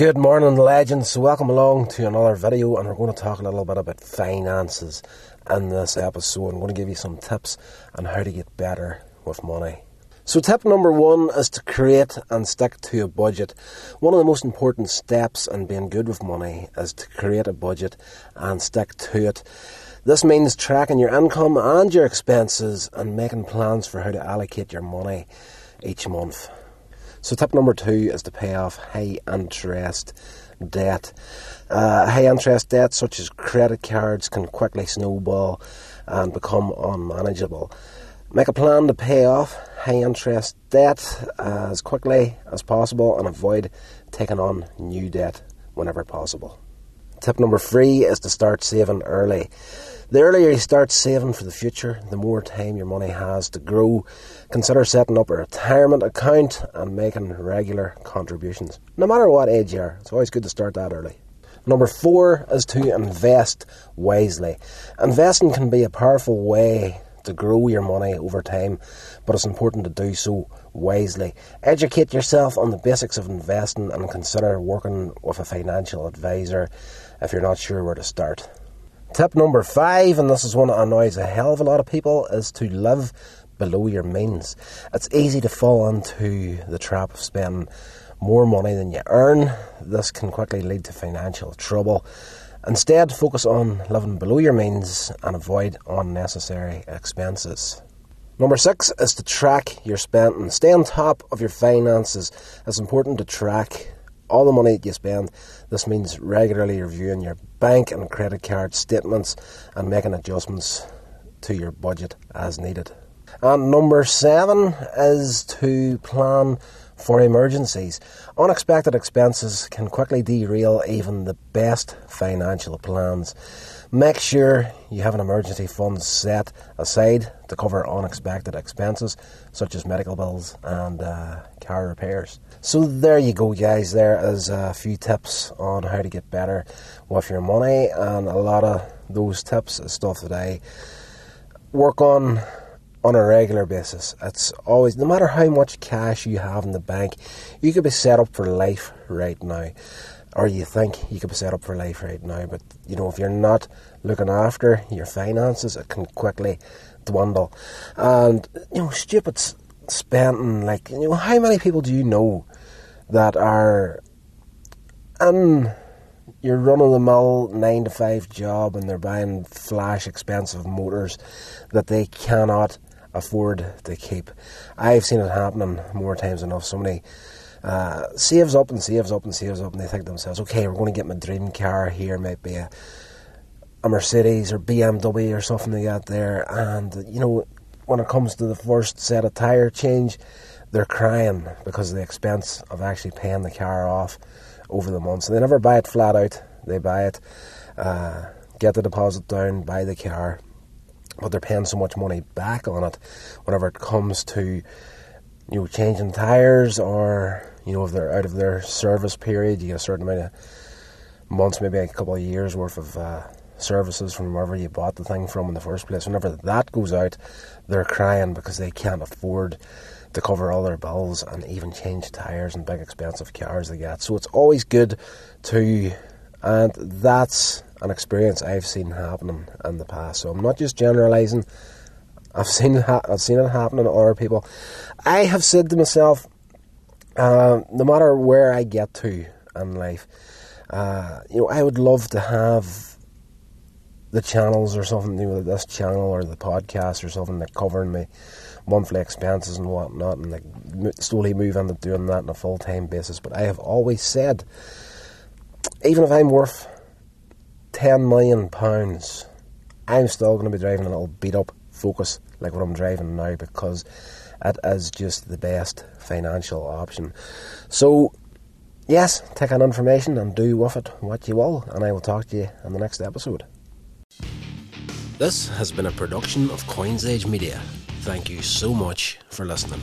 Good morning, legends. Welcome along to another video, and we're going to talk a little bit about finances in this episode. I'm going to give you some tips on how to get better with money. So, tip number one is to create and stick to a budget. One of the most important steps in being good with money is to create a budget and stick to it. This means tracking your income and your expenses and making plans for how to allocate your money each month. So, tip number two is to pay off high interest debt. Uh, high interest debt, such as credit cards, can quickly snowball and become unmanageable. Make a plan to pay off high interest debt as quickly as possible and avoid taking on new debt whenever possible. Tip number three is to start saving early. The earlier you start saving for the future, the more time your money has to grow. Consider setting up a retirement account and making regular contributions. No matter what age you are, it's always good to start that early. Number four is to invest wisely. Investing can be a powerful way to grow your money over time, but it's important to do so wisely. Educate yourself on the basics of investing and consider working with a financial advisor if you're not sure where to start. Tip number five, and this is one that annoys a hell of a lot of people, is to live below your means. It's easy to fall into the trap of spending more money than you earn. This can quickly lead to financial trouble. Instead, focus on living below your means and avoid unnecessary expenses. Number six is to track your spending. Stay on top of your finances. It's important to track all the money that you spend. This means regularly reviewing your bank and credit card statements and making adjustments to your budget as needed. And number seven is to plan for emergencies. Unexpected expenses can quickly derail even the best financial plans. Make sure you have an emergency fund set aside to cover unexpected expenses such as medical bills and uh, car repairs. So, there you go, guys. There is a few tips on how to get better with your money, and a lot of those tips is stuff that I work on on a regular basis. It's always, no matter how much cash you have in the bank, you could be set up for life right now or you think you could be set up for life right now. But you know, if you're not looking after your finances, it can quickly dwindle. And you know, stupid spending. Like you know, how many people do you know that are in your run of the mill nine to five job and they're buying flash expensive motors that they cannot afford to keep? I've seen it happening more times than enough. So many uh, saves up and saves up and saves up, and they think to themselves, okay, we're going to get my dream car here, maybe a, a Mercedes or BMW or something they got there. And, you know, when it comes to the first set of tyre change, they're crying because of the expense of actually paying the car off over the months. And they never buy it flat out, they buy it, uh, get the deposit down, buy the car, but they're paying so much money back on it whenever it comes to you know, changing tyres or, you know, if they're out of their service period, you get a certain amount of months, maybe a couple of years worth of uh, services from wherever you bought the thing from in the first place. Whenever that goes out, they're crying because they can't afford to cover all their bills and even change tyres and big expensive cars they get. So it's always good to, and that's an experience I've seen happening in the past. So I'm not just generalising I've seen it ha- I've seen it happening to other people. I have said to myself, uh, no matter where I get to in life, uh, you know, I would love to have the channels or something, you know, this channel or the podcast or something that covering my monthly expenses and whatnot, and like slowly move into doing that on a full time basis. But I have always said, even if I'm worth ten million pounds, I'm still going to be driving a little beat up Focus like what I'm driving now because it is just the best financial option. So, yes, take on information and do with it what you will, and I will talk to you in the next episode. This has been a production of Coins Media. Thank you so much for listening.